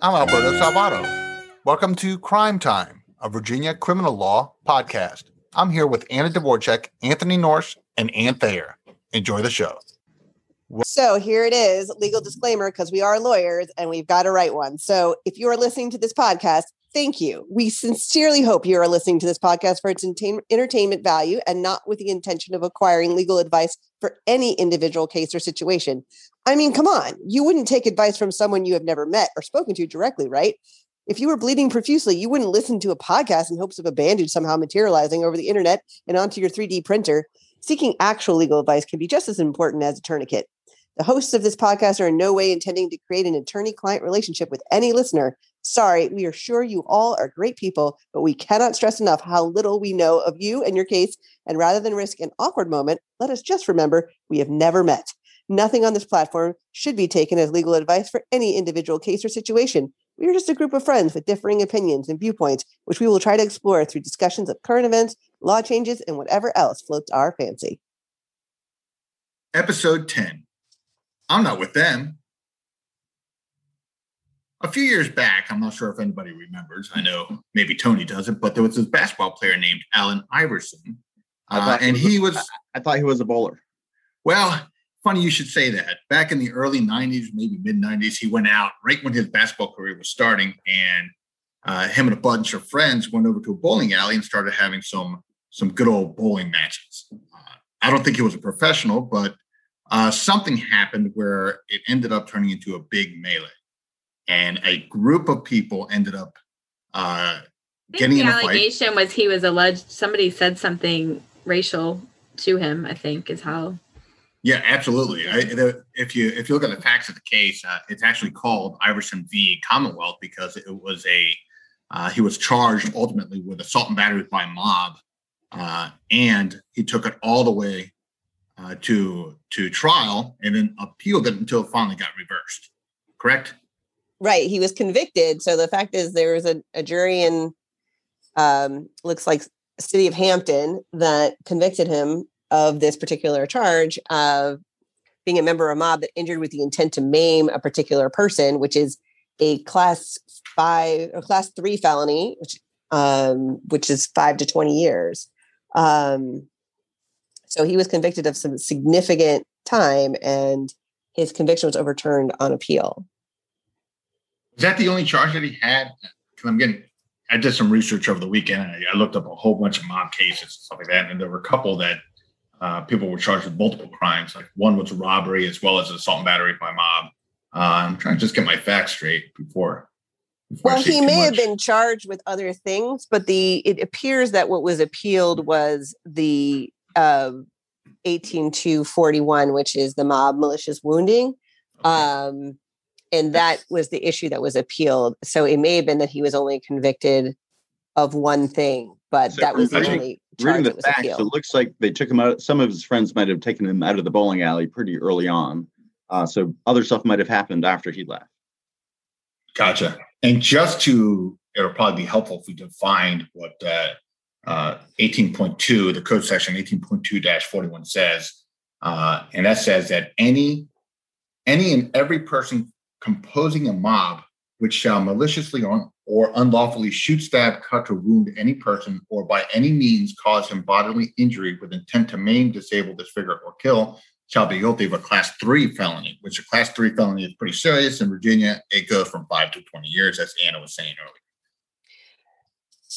I'm Alberto Salvato. Welcome to Crime Time, a Virginia criminal law podcast. I'm here with Anna Dvorak, Anthony Norse, and Ann Thayer. Enjoy the show. So here it is, legal disclaimer, because we are lawyers and we've got to write one. So if you are listening to this podcast, thank you. We sincerely hope you are listening to this podcast for its entertainment value and not with the intention of acquiring legal advice for any individual case or situation. I mean, come on, you wouldn't take advice from someone you have never met or spoken to directly, right? If you were bleeding profusely, you wouldn't listen to a podcast in hopes of a bandage somehow materializing over the internet and onto your 3D printer. Seeking actual legal advice can be just as important as a tourniquet. The hosts of this podcast are in no way intending to create an attorney client relationship with any listener. Sorry, we are sure you all are great people, but we cannot stress enough how little we know of you and your case. And rather than risk an awkward moment, let us just remember we have never met. Nothing on this platform should be taken as legal advice for any individual case or situation. We are just a group of friends with differing opinions and viewpoints, which we will try to explore through discussions of current events, law changes, and whatever else floats our fancy. Episode 10 I'm not with them. A few years back, I'm not sure if anybody remembers. I know maybe Tony doesn't, but there was this basketball player named Allen Iverson. Uh, and he was, I thought he was a bowler. Well, funny you should say that. Back in the early 90s, maybe mid 90s, he went out right when his basketball career was starting. And uh, him and a bunch of friends went over to a bowling alley and started having some some good old bowling matches. Uh, I don't think he was a professional, but uh, something happened where it ended up turning into a big melee. And a group of people ended up uh, getting the allegation was he was alleged somebody said something racial to him i think is how yeah, absolutely. I, if you if you look at the facts of the case, uh, it's actually called Iverson v. Commonwealth because it was a uh, he was charged ultimately with assault and battery by mob, uh, and he took it all the way uh, to to trial and then appealed it until it finally got reversed. Correct? Right. He was convicted. So the fact is, there was a, a jury in um, looks like city of Hampton that convicted him of this particular charge of being a member of a mob that injured with the intent to maim a particular person, which is a class five or class three felony, which um, which is five to twenty years. Um, so he was convicted of some significant time, and his conviction was overturned on appeal. Is that the only charge that he had? Because I'm getting, I did some research over the weekend. And I, I looked up a whole bunch of mob cases and stuff like that, and there were a couple that uh, people were charged with multiple crimes. Like one was a robbery as well as assault and battery by mob. Uh, I'm trying to just get my facts straight before. before well, he may much. have been charged with other things, but the it appears that what was appealed was the uh, 18241, which is the mob malicious wounding. Okay. Um, and that was the issue that was appealed. So it may have been that he was only convicted of one thing, but so that was the only reading the facts, it looks like they took him out. Some of his friends might have taken him out of the bowling alley pretty early on. Uh, so other stuff might have happened after he left. Gotcha. And just to, it'll probably be helpful if we define what uh, uh, 18.2, the code section 18.2-41 says. Uh, and that says that any, any and every person composing a mob which shall maliciously or, or unlawfully shoot, stab, cut, or wound any person, or by any means cause him bodily injury with intent to maim, disable, disfigure, or kill, shall be guilty of a class three felony, which a class three felony is pretty serious. In Virginia, it goes from five to 20 years, as Anna was saying earlier.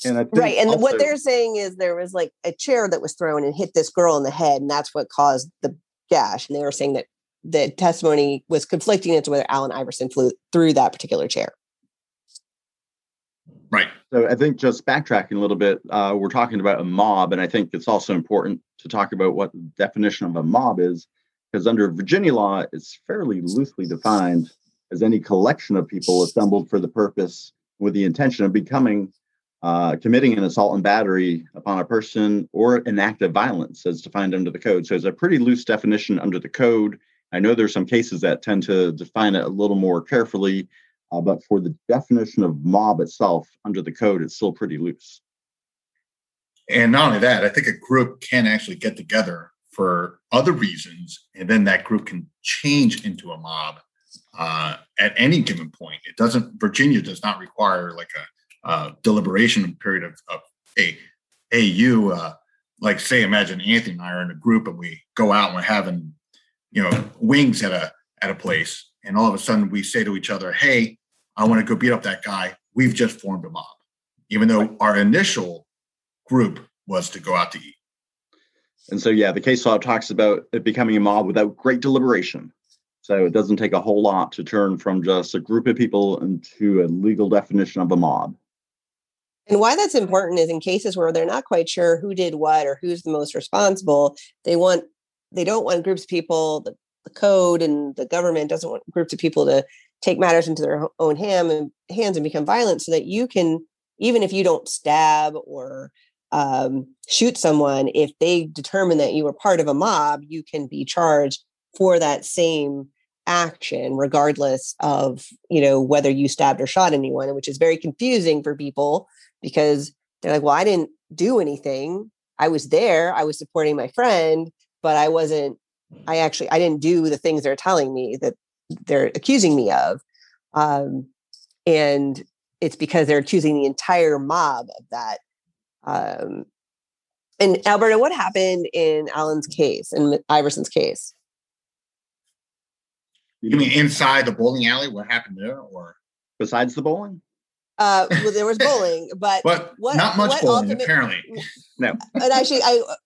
And right. And also, what they're saying is there was like a chair that was thrown and hit this girl in the head, and that's what caused the gash. And they were saying that the testimony was conflicting as to whether Allen Iverson flew through that particular chair. Right. So I think just backtracking a little bit, uh, we're talking about a mob, and I think it's also important to talk about what the definition of a mob is, because under Virginia law, it's fairly loosely defined as any collection of people assembled for the purpose with the intention of becoming uh, committing an assault and battery upon a person or an act of violence as defined under the code. So it's a pretty loose definition under the code. I know there's some cases that tend to define it a little more carefully, uh, but for the definition of mob itself under the code, it's still pretty loose. And not only that, I think a group can actually get together for other reasons, and then that group can change into a mob uh, at any given point. It doesn't. Virginia does not require like a, deliberation period of, of a you uh, like say imagine Anthony and I are in a group and we go out and we're having you know wings at a at a place, and all of a sudden we say to each other, hey, I want to go beat up that guy. We've just formed a mob, even though our initial group was to go out to eat. And so, yeah, the case law talks about it becoming a mob without great deliberation. So it doesn't take a whole lot to turn from just a group of people into a legal definition of a mob. And why that's important is in cases where they're not quite sure who did what or who's the most responsible, they want they don't want groups of people, the, the code and the government doesn't want groups of people to take matters into their own hand and hands and become violent so that you can even if you don't stab or um, shoot someone, if they determine that you were part of a mob, you can be charged for that same action, regardless of you know whether you stabbed or shot anyone, which is very confusing for people because they're like, "Well, I didn't do anything. I was there. I was supporting my friend, but I wasn't. I actually I didn't do the things they're telling me that they're accusing me of." Um, and it's because they're accusing the entire mob of that um, and Alberto, what happened in Allen's case and Iverson's case? You mean inside the bowling alley? What happened there, or besides the bowling? Uh, well, there was bowling, but but what, not much what bowling ultimate, apparently. No, and I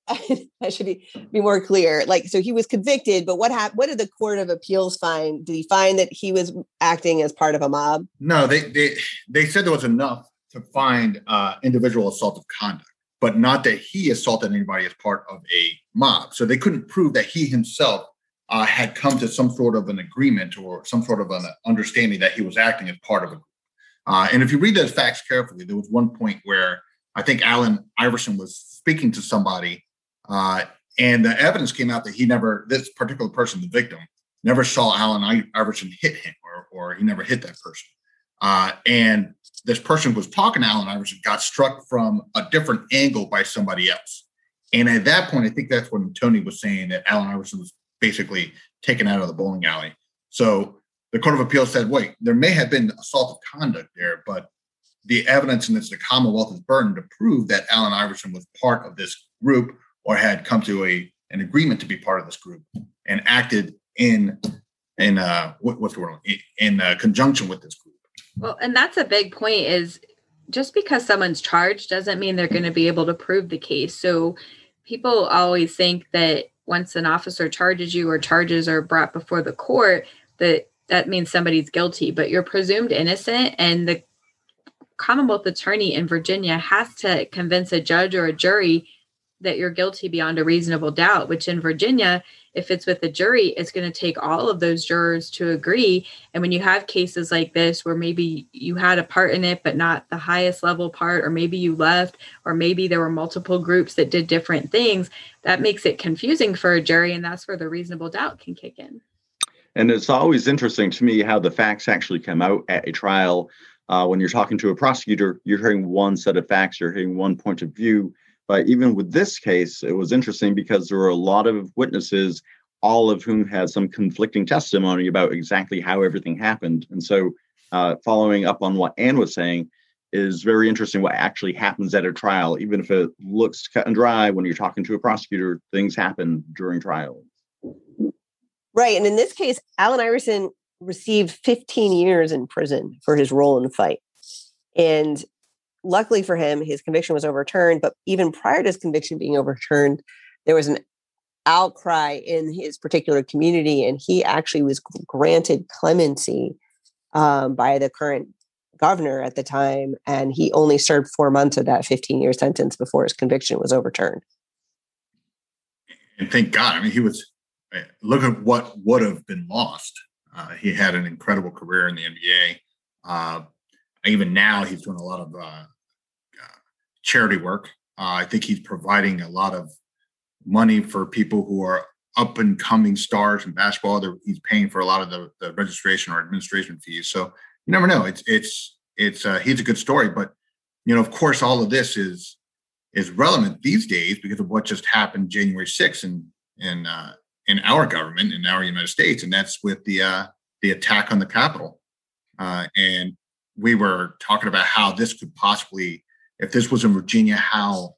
I I should be, be more clear. Like, so he was convicted, but what happened? What did the court of appeals find? Did he find that he was acting as part of a mob? No, they they they said there was enough to find uh, individual assault of conduct, but not that he assaulted anybody as part of a mob. So they couldn't prove that he himself uh, had come to some sort of an agreement or some sort of an understanding that he was acting as part of a group. Uh, and if you read those facts carefully, there was one point where I think Allen Iverson was speaking to somebody, uh, and the evidence came out that he never, this particular person, the victim, never saw Allen Iverson hit him or, or he never hit that person. Uh, and this person was talking to Allen Iverson got struck from a different angle by somebody else. And at that point, I think that's when Tony was saying that Allen Iverson was basically taken out of the bowling alley. So the Court of Appeal said, wait, there may have been assault of conduct there, but the evidence and it's the Commonwealth's burden to prove that Allen Iverson was part of this group or had come to a an agreement to be part of this group and acted in in uh what, what's the word in, in uh, conjunction with this group. Well, and that's a big point is just because someone's charged doesn't mean they're going to be able to prove the case. So people always think that once an officer charges you or charges are brought before the court that that means somebody's guilty, but you're presumed innocent and the Commonwealth attorney in Virginia has to convince a judge or a jury that you're guilty beyond a reasonable doubt, which in Virginia if it's with a jury, it's going to take all of those jurors to agree. And when you have cases like this, where maybe you had a part in it, but not the highest level part, or maybe you left, or maybe there were multiple groups that did different things, that makes it confusing for a jury. And that's where the reasonable doubt can kick in. And it's always interesting to me how the facts actually come out at a trial. Uh, when you're talking to a prosecutor, you're hearing one set of facts, you're hearing one point of view but even with this case, it was interesting because there were a lot of witnesses, all of whom had some conflicting testimony about exactly how everything happened. And so, uh, following up on what Ann was saying, is very interesting what actually happens at a trial. Even if it looks cut and dry when you're talking to a prosecutor, things happen during trials. Right. And in this case, Allen Iverson received 15 years in prison for his role in the fight. And luckily for him, his conviction was overturned. But even prior to his conviction being overturned, there was an outcry in his particular community, and he actually was granted clemency um, by the current governor at the time, and he only served four months of that 15 year sentence before his conviction was overturned. And thank God. I mean, he was, look at what would have been lost. Uh, he had an incredible career in the NBA. Uh, even now, he's doing a lot of uh, charity work. Uh, I think he's providing a lot of money for people who are up and coming stars in basketball. They're, he's paying for a lot of the, the, registration or administration fees. So you never know. It's it's it's uh, he's a good story, but you know, of course, all of this is is relevant these days because of what just happened January 6th. And in uh, in our government in our United States, and that's with the uh, the attack on the Capitol. Uh, and we were talking about how this could possibly, if this was in Virginia, how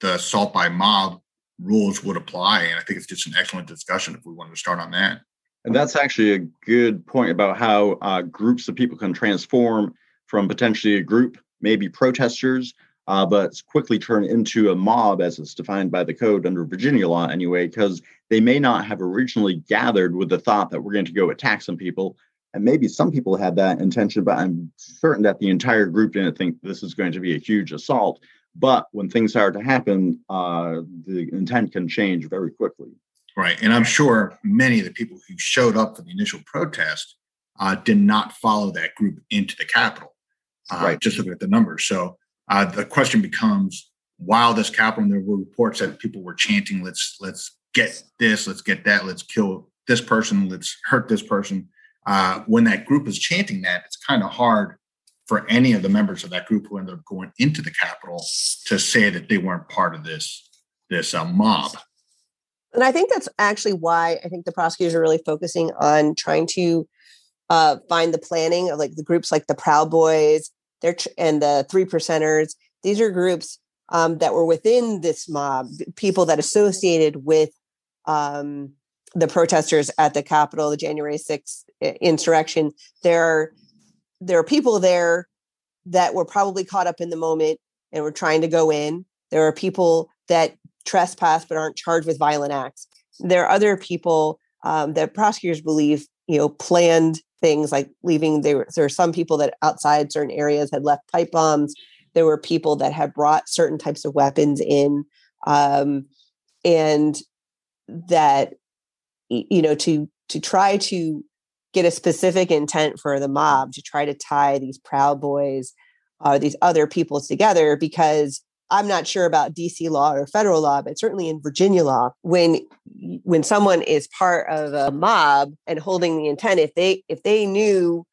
the assault by mob rules would apply. And I think it's just an excellent discussion if we wanted to start on that. And that's actually a good point about how uh, groups of people can transform from potentially a group, maybe protesters, uh, but it's quickly turn into a mob as it's defined by the code under Virginia law anyway, because they may not have originally gathered with the thought that we're going to go attack some people. And maybe some people had that intention, but I'm certain that the entire group didn't think this is going to be a huge assault. But when things start to happen, uh, the intent can change very quickly. Right. And I'm sure many of the people who showed up for the initial protest uh, did not follow that group into the Capitol. Uh, right. Just looking at the numbers. So uh, the question becomes while this Capitol, there were reports that people were chanting, let's, let's get this, let's get that, let's kill this person, let's hurt this person. Uh, when that group is chanting that, it's kind of hard for any of the members of that group who ended up going into the Capitol to say that they weren't part of this this uh, mob. And I think that's actually why I think the prosecutors are really focusing on trying to uh, find the planning of like the groups like the Proud Boys, their and the Three Percenters. These are groups um, that were within this mob, people that associated with um, the protesters at the Capitol, the January 6th insurrection. There are there are people there that were probably caught up in the moment and were trying to go in. There are people that trespass but aren't charged with violent acts. There are other people um, that prosecutors believe, you know, planned things like leaving. There, there are some people that outside certain areas had left pipe bombs. There were people that had brought certain types of weapons in, um, and that you know to to try to get a specific intent for the mob to try to tie these Proud Boys or uh, these other people together because I'm not sure about DC law or federal law, but certainly in Virginia law, when when someone is part of a mob and holding the intent, if they if they knew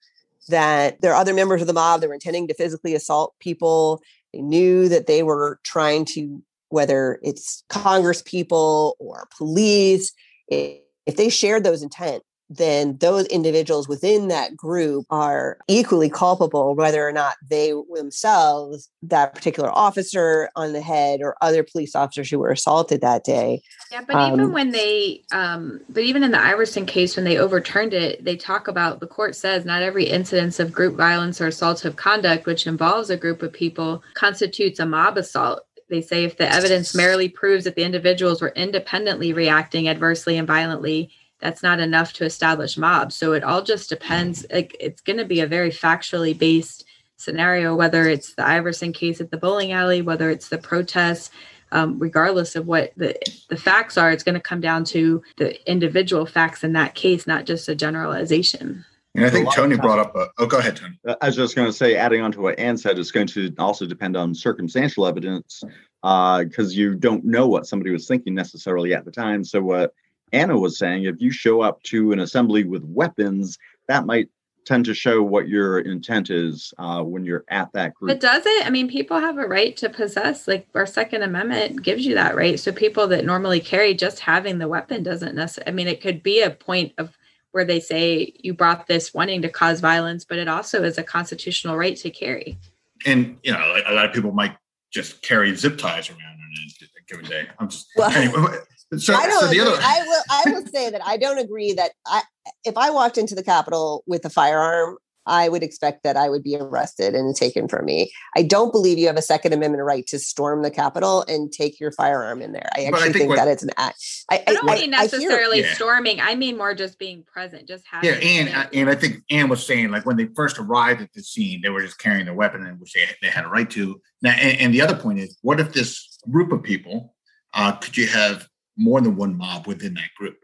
that there are other members of the mob that were intending to physically assault people, they knew that they were trying to whether it's Congress people or police, if they shared those intent, then those individuals within that group are equally culpable, whether or not they themselves, that particular officer on the head, or other police officers who were assaulted that day. Yeah, but um, even when they, um, but even in the Iverson case, when they overturned it, they talk about the court says not every incidence of group violence or assaultive conduct, which involves a group of people, constitutes a mob assault they say if the evidence merely proves that the individuals were independently reacting adversely and violently that's not enough to establish mobs. So it all just depends. Like it's going to be a very factually based scenario, whether it's the Iverson case at the bowling alley, whether it's the protests, um, regardless of what the the facts are, it's going to come down to the individual facts in that case, not just a generalization. And I think Tony brought up a. Oh, go ahead, Tony. I was just going to say, adding on to what Ann said, it's going to also depend on circumstantial evidence because uh, you don't know what somebody was thinking necessarily at the time. So, what Anna was saying, if you show up to an assembly with weapons, that might tend to show what your intent is uh, when you're at that group. But does it? I mean, people have a right to possess. Like our Second Amendment gives you that right. So people that normally carry, just having the weapon doesn't necessarily. I mean, it could be a point of where they say you brought this wanting to cause violence, but it also is a constitutional right to carry. And you know, a lot of people might just carry zip ties around on a given day. I'm just well, anyway. So, I don't so agree. Other- I will. I will say that I don't agree that I, if I walked into the Capitol with a firearm, I would expect that I would be arrested and taken from me. I don't believe you have a Second Amendment right to storm the Capitol and take your firearm in there. I actually I think, think what, that it's an act. I, I don't I, mean necessarily I storming. I mean more just being present, just having. Yeah, and and I think Ann was saying like when they first arrived at the scene, they were just carrying their weapon, and which they they had a right to. Now, and, and the other point is, what if this group of people uh, could you have more than one mob within that group?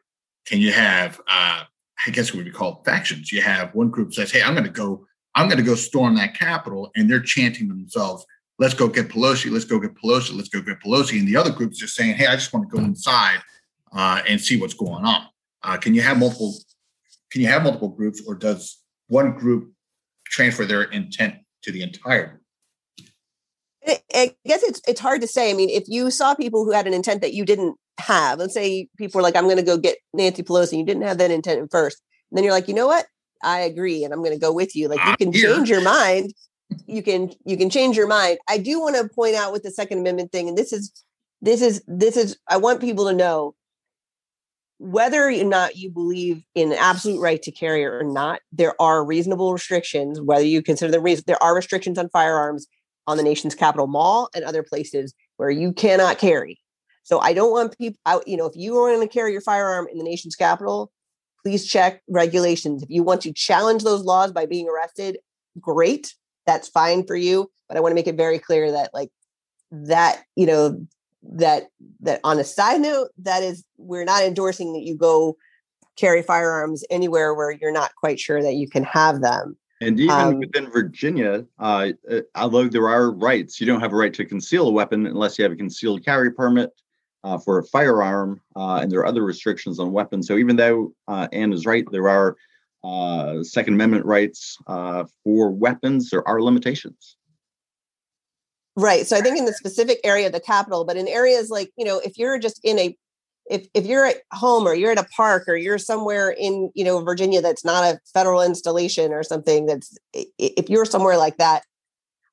Can you have, uh, I guess what we call factions? You have one group says, "Hey, I'm going to go, I'm going to go storm that Capitol," and they're chanting themselves, "Let's go get Pelosi! Let's go get Pelosi! Let's go get Pelosi!" And the other group's just saying, "Hey, I just want to go inside uh, and see what's going on." Uh, can you have multiple? Can you have multiple groups, or does one group transfer their intent to the entire group? I guess it's it's hard to say. I mean, if you saw people who had an intent that you didn't have. Let's say people are like, I'm going to go get Nancy Pelosi. You didn't have that intent at first. And then you're like, you know what? I agree. And I'm going to go with you. Like you can change your mind. You can, you can change your mind. I do want to point out with the second amendment thing, and this is, this is, this is, I want people to know whether or not you believe in absolute right to carry or not, there are reasonable restrictions, whether you consider the reason, there are restrictions on firearms on the nation's capital mall and other places where you cannot carry. So I don't want people out, you know, if you are going to carry your firearm in the nation's capital, please check regulations. If you want to challenge those laws by being arrested, great. That's fine for you. But I want to make it very clear that like that, you know, that that on a side note, that is we're not endorsing that you go carry firearms anywhere where you're not quite sure that you can have them. And even um, within Virginia, uh, uh, although there are rights, you don't have a right to conceal a weapon unless you have a concealed carry permit uh, for a firearm, uh, and there are other restrictions on weapons. So even though uh, Ann is right, there are uh, Second Amendment rights for weapons. There are limitations. Right. So I think in the specific area of the capital, but in areas like you know, if you're just in a if if you're at home or you're at a park or you're somewhere in you know Virginia that's not a federal installation or something that's if you're somewhere like that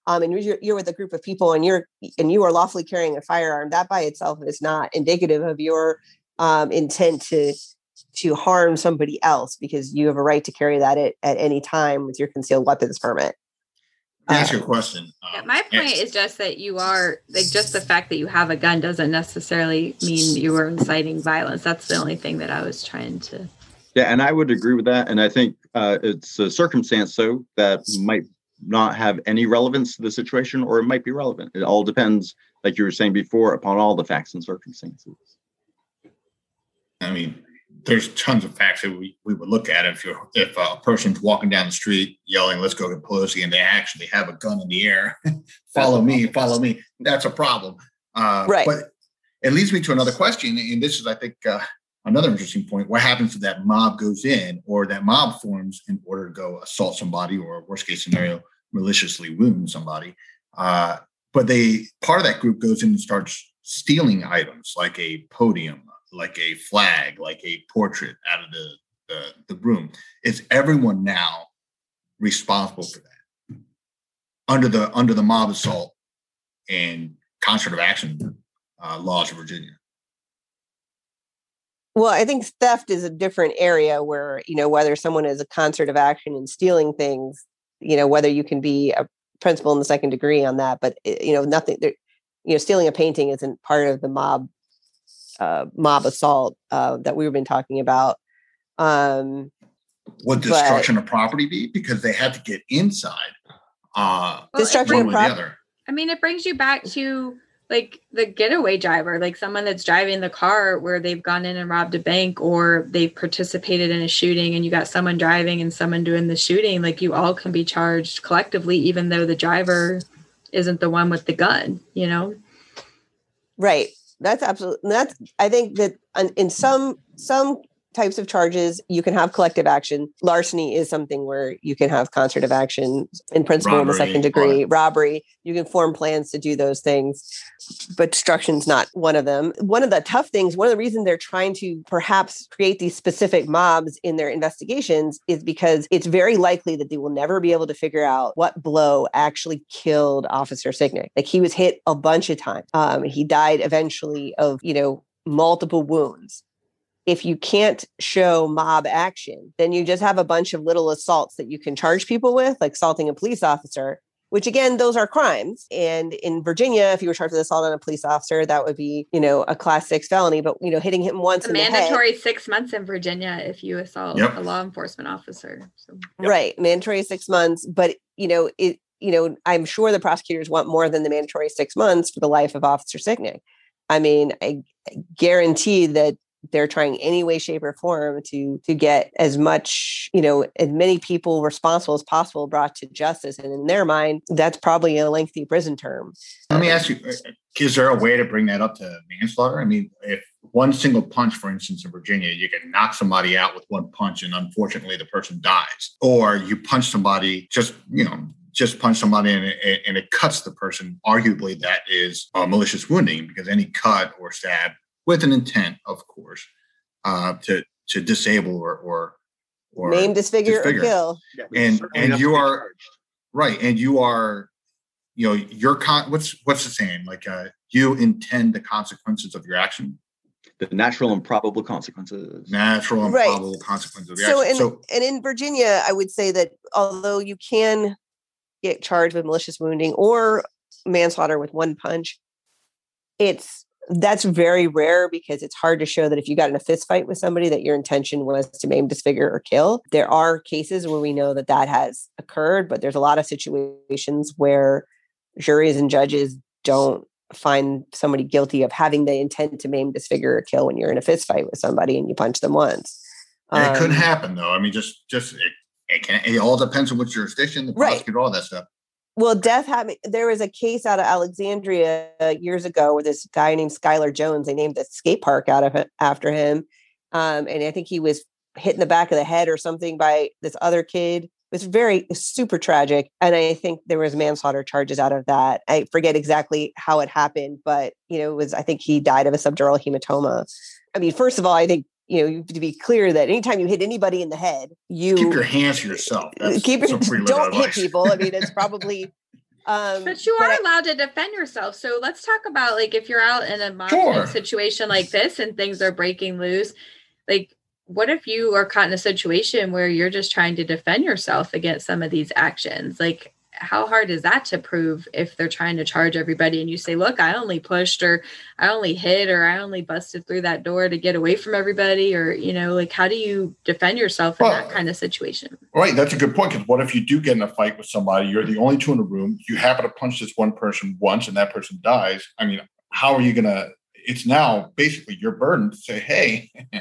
um, and you're, you're with a group of people and you're and you are lawfully carrying a firearm that by itself is not indicative of your um, intent to to harm somebody else because you have a right to carry that at, at any time with your concealed weapons permit ask your question. Um, my point is just that you are like just the fact that you have a gun doesn't necessarily mean you are inciting violence. That's the only thing that I was trying to. Yeah, and I would agree with that. And I think uh, it's a circumstance so that might not have any relevance to the situation, or it might be relevant. It all depends, like you were saying before, upon all the facts and circumstances. I mean, there's tons of facts that we, we would look at if you're if a person's walking down the street yelling let's go to Pelosi and they actually have a gun in the air follow me follow me that's a problem uh, right but it leads me to another question and this is I think uh, another interesting point what happens if that mob goes in or that mob forms in order to go assault somebody or worst case scenario maliciously wound somebody uh, but they part of that group goes in and starts stealing items like a podium like a flag, like a portrait out of the, the, the room. Is everyone now responsible for that under the under the mob assault and concert of action uh, laws of Virginia? Well, I think theft is a different area where you know whether someone is a concert of action and stealing things, you know whether you can be a principal in the second degree on that, but eh, you know nothing. You know, stealing a painting isn't part of the mob uh, mob assault uh, that we've been talking about. Um, Would destruction but, of property be because they had to get inside? Uh, well, destruction of property. I mean, it brings you back to like the getaway driver, like someone that's driving the car where they've gone in and robbed a bank or they've participated in a shooting and you got someone driving and someone doing the shooting, like you all can be charged collectively, even though the driver isn't the one with the gun, you know? Right that's absolutely that's i think that in some some types of charges you can have collective action. Larceny is something where you can have concert of action in principle robbery, in the second degree. robbery you can form plans to do those things but destruction's not one of them. One of the tough things one of the reasons they're trying to perhaps create these specific mobs in their investigations is because it's very likely that they will never be able to figure out what blow actually killed officer Sicknick like he was hit a bunch of times. Um, he died eventually of you know multiple wounds if you can't show mob action, then you just have a bunch of little assaults that you can charge people with, like assaulting a police officer, which again, those are crimes. And in Virginia, if you were charged with assault on a police officer, that would be, you know, a class six felony. But you know, hitting him once, a mandatory head, six months in Virginia if you assault yep. a law enforcement officer. So. Yep. Right, mandatory six months. But you know, it. You know, I'm sure the prosecutors want more than the mandatory six months for the life of Officer Sicknick. I mean, I guarantee that they're trying any way shape or form to to get as much you know as many people responsible as possible brought to justice. And in their mind that's probably a lengthy prison term. Let me ask you uh, is there a way to bring that up to manslaughter? I mean if one single punch for instance in virginia you can knock somebody out with one punch and unfortunately the person dies. Or you punch somebody just you know just punch somebody and it, and it cuts the person arguably that is a malicious wounding because any cut or stab with an intent, of course, uh, to to disable or or or Name, disfigure, disfigure. or kill. And- certainly and you are- charged. right, and you are, you know, your con. What's what's the saying? Like, uh, you intend the consequences of your action, the natural and probable consequences. natural and Right. probable consequences of your So action. in so and in Virginia, I would say that although you can get charged with malicious wounding or manslaughter with one punch, it's that's very rare because it's hard to show that if you got in a fist fight with somebody that your intention was to maim, disfigure, or kill. There are cases where we know that that has occurred, but there's a lot of situations where juries and judges don't find somebody guilty of having the intent to maim, disfigure, or kill when you're in a fist fight with somebody and you punch them once. and it could Um, happen, though. I mean, just just it, it can. It all depends on which jurisdiction, the Right. prosecutor, all that stuff. Well, death happened. There was a case out of Alexandria years ago where this guy named Skylar Jones, they named the skate park out of after him. Um, and I think he was hit in the back of the head or something by this other kid. It was very super tragic. And I think there was manslaughter charges out of that. I forget exactly how it happened, but you know, it was I think he died of a subdural hematoma. I mean, first of all, I think you know, you have to be clear that anytime you hit anybody in the head, you Keep your hands to yourself. That's keep it some don't hit people. I mean, it's probably um But you but are I- allowed to defend yourself. So let's talk about like if you're out in a mob Sure. situation like this and things are breaking loose, like what if you are caught in a situation where you're just trying to defend yourself against some of these actions? Like how hard is that to prove if they're trying to charge everybody and you say, look, I only pushed or I only hit or I only busted through that door to get away from everybody or you know, like how do you defend yourself in Well, that kind of situation? Right, that's a good point. Because what if you do get in a fight with somebody? You're the only two in the room. You happen to punch this one person once, and that person dies. I mean, how are you gonna? It's now basically your burden to say, "Hey,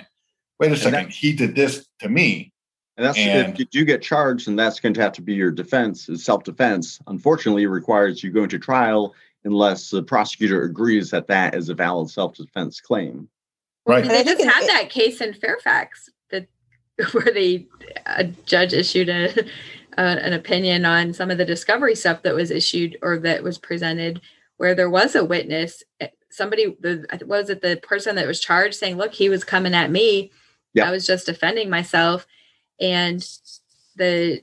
wait a that- second, he did this to me." And that's And- if you do get charged, and that's going to have to be your defense, is self-defense. Unfortunately, it requires you going to trial unless the prosecutor agrees that that is a valid self-defense claim. Right. And I They think just had that case in Fairfax that where the a judge issued a, a an opinion on some of the discovery stuff that was issued or that was presented, where there was a witness. eh, Somebody the was it the person that was charged saying, "Look, he was coming at me. Yeah. I was just defending myself," and the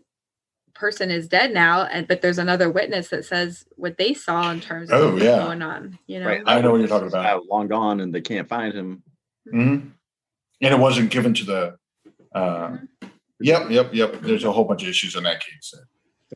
person is dead now and but there's another witness that says what they saw in terms of Oh, what was yeah. going on you know Right. I know what you're talking about. Long gone, and they can't find him. Mhm. And it wasn't given to the. Uh, yep, yep, yep. There's a whole bunch of issues in that case.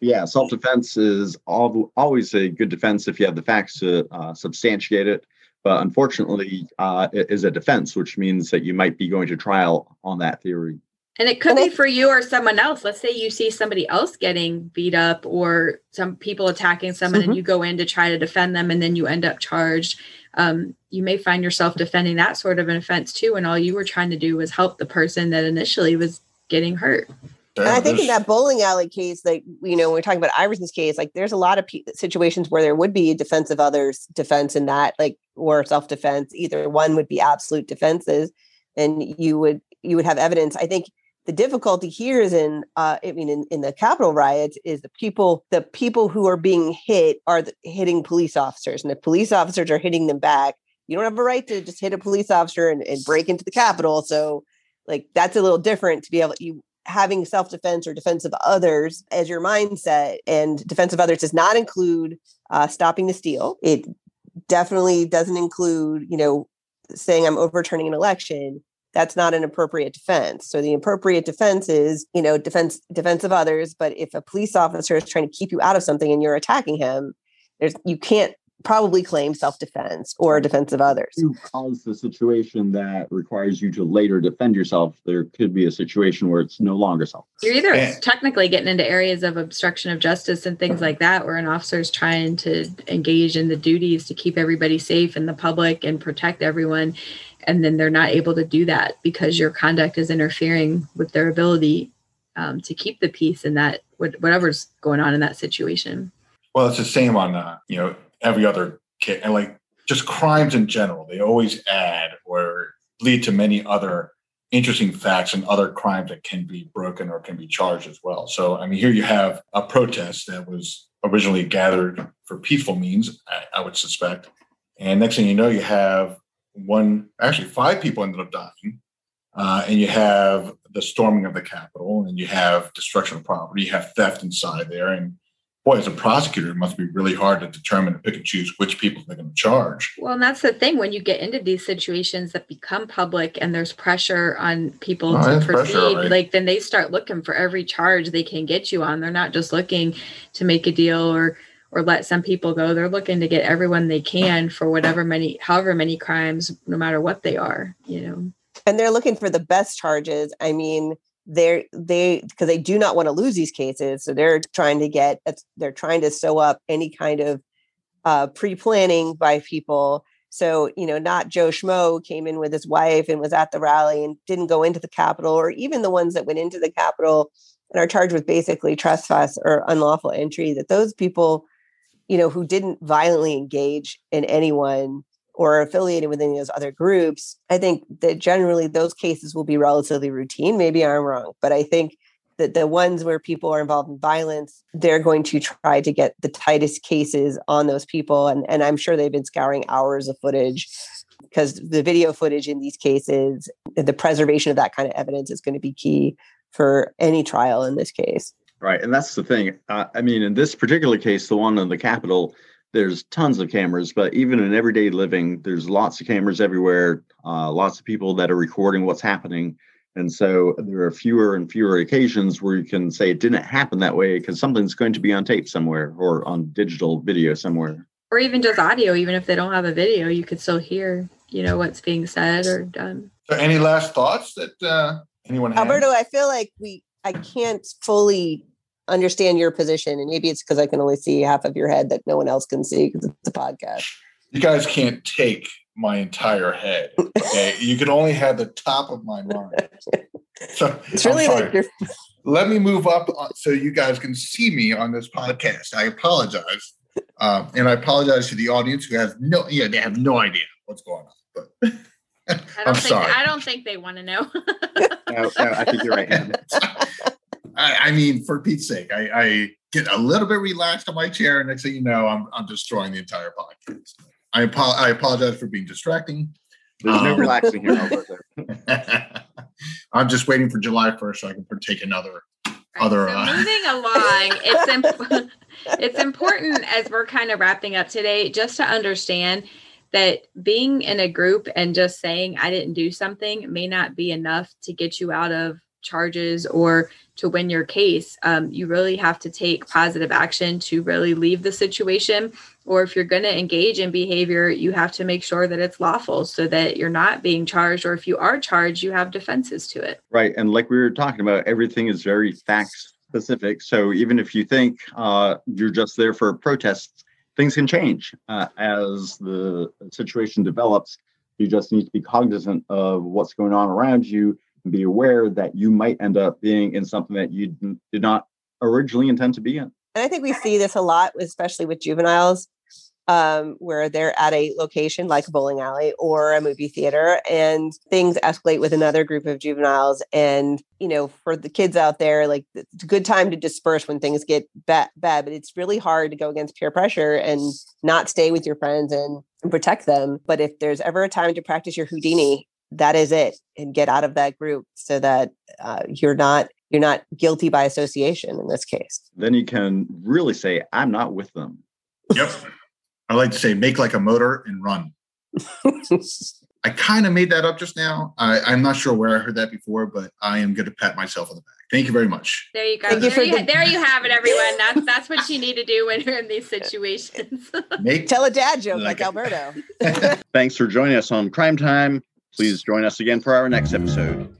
Yeah, self-defense is always a good defense if you have the facts to uh, substantiate it. But unfortunately, uh, it is a defense, which means that you might be going to trial on that theory. And it could And I- be for you or someone else. Let's say you see somebody else getting beat up or some people attacking someone and Mhm. you go in to try to defend them and then you end up charged. Um, you may find yourself defending that sort of an offense too. And all you were trying to do was help the person that initially was getting hurt. And I think in that bowling alley case, like you know, when we're talking about Iverson's case, like there's a lot of pe- situations where there would be defense of others defense in that, like or self defense. Either one would be absolute defenses, and you would you would have evidence. I think the difficulty here is in, uh, I mean, in, in the Capitol riots, is the people the people who are being hit are the, hitting police officers, and if police officers are hitting them back, you don't have a right to just hit a police officer and, and break into the Capitol. So, like that's a little different to be able you having self-defense or defense of others as your mindset and defense of others does not include uh, stopping the steal it definitely doesn't include you know saying i'm overturning an election that's not an appropriate defense so the appropriate defense is you know defense defense of others but if a police officer is trying to keep you out of something and you're attacking him there's you can't probably claim self-defense or defense of others You cause the situation that requires you to later defend yourself. There could be a situation where it's no longer self. You're either Yeah. technically getting into areas of obstruction of justice and things like that, where an officer is trying to engage in the duties to keep everybody safe and the public and protect everyone. And then they're not able to do that because your conduct is interfering with their ability um, to keep the peace in that whatever's going on in that situation. Well, it's the same on uh, you know every other case, and like just crimes in general. They always add or lead to many other interesting facts and other crimes that can be broken or can be charged as well. So, I mean, here you have a protest that was originally gathered for peaceful means, I, I would suspect, and next thing you know, you have one, actually five people ended up dying. Uh, and you have the storming of the Capitol, and you have destruction of property, you have theft inside there, and boy, as a prosecutor, it must be really hard to determine and pick and choose which people they're going to charge. Well, and that's the thing when you get into these situations that become public and there's pressure on people oh, to proceed, pressure, right? like then they start looking for every charge they can get you on. They're not just looking to make a deal or or let some people go. They're looking to get everyone they can for whatever many however many crimes, no matter what they are, you know. And they're looking for the best charges. I mean, they're they because they do not want to lose these cases so they're trying to get they're trying to sew up any kind of uh, pre-planning by people so you know not joe schmo came in with his wife and was at the rally and didn't go into the capitol or even the ones that went into the capitol and are charged with basically trespass or unlawful entry that those people you know who didn't violently engage in anyone or affiliated with any of those other groups, I think that generally those cases will be relatively routine. Maybe I'm wrong, but I think that the ones where people are involved in violence, they're going to try to get the tightest cases on those people. And, and I'm sure they've been scouring hours of footage because the video footage in these cases, the preservation of that kind of evidence is going to be key for any trial in this case. Right. And that's the thing. Uh, I mean, in this particular case, the one in the Capitol, there's tons of cameras, but even in everyday living, there's lots of cameras everywhere, uh, lots of people that are recording what's happening. And so there are fewer and fewer occasions where you can say it didn't happen that way because something's going to be on tape somewhere or on digital video somewhere. Or even just audio, even if they don't have a video, you could still hear, you know, what's being said or done. So any last thoughts that uh, anyone has? Alberto, I feel like we I can't fully understand your position. And maybe it's because I can only see half of your head that no one else can see because it's a podcast. You guys can't take my entire head. Okay. you can only have the top of my mind. So it's really like you're... let me move up so you guys can see me on this podcast. I apologize. Um, and I apologize to the audience who has no yeah, they have no idea what's going on. But I don't I'm think sorry. I don't think they want to know. no, no, I think you're right. I, I mean, for Pete's sake, I, I, get a little bit relaxed on my chair, and next thing you know, I'm I'm destroying the entire podcast. I, apo- I apologize for being distracting. There's um, no relaxing here. I'm just waiting for July 1st so I can partake another right, other. So uh, moving along, it's imp- it's important as we're kind of wrapping up today, just to understand that being in a group and just saying I didn't do something may not be enough to get you out of charges or to win your case, um, you really have to take positive action to really leave the situation. Or if you're going to engage in behavior, you have to make sure that it's lawful so that you're not being charged. Or if you are charged, you have defenses to it. Right. And like we were talking about, everything is very facts specific. So even if you think uh, you're just there for protests, things can change uh, as the situation develops. You just need to be cognizant of what's going on around you be aware that you might end up being in something that you did not originally intend to be in. And I think we see this a lot, especially with juveniles, um, where they're at a location like a bowling alley or a movie theater, and things escalate with another group of juveniles. And you know, for the kids out there, like it's a good time to disperse when things get bad. bad but it's really hard to go against peer pressure and not stay with your friends and, and protect them. But if there's ever a time to practice your Houdini that is it and get out of that group so that uh, you're not you're not guilty by association in this case. Then you can really say i'm not with them. Yep. I like to say make like a motor and run. I kind of made that up just now. I, i'm not sure where i heard that before but i am going to pat myself on the back. Thank you very much. There you go. There you, the- there you have it everyone. That's that's what you need to do when you're in these situations. Make tell a dad joke like, like alberto. Thanks for joining us on crime time Please join us again for our next episode.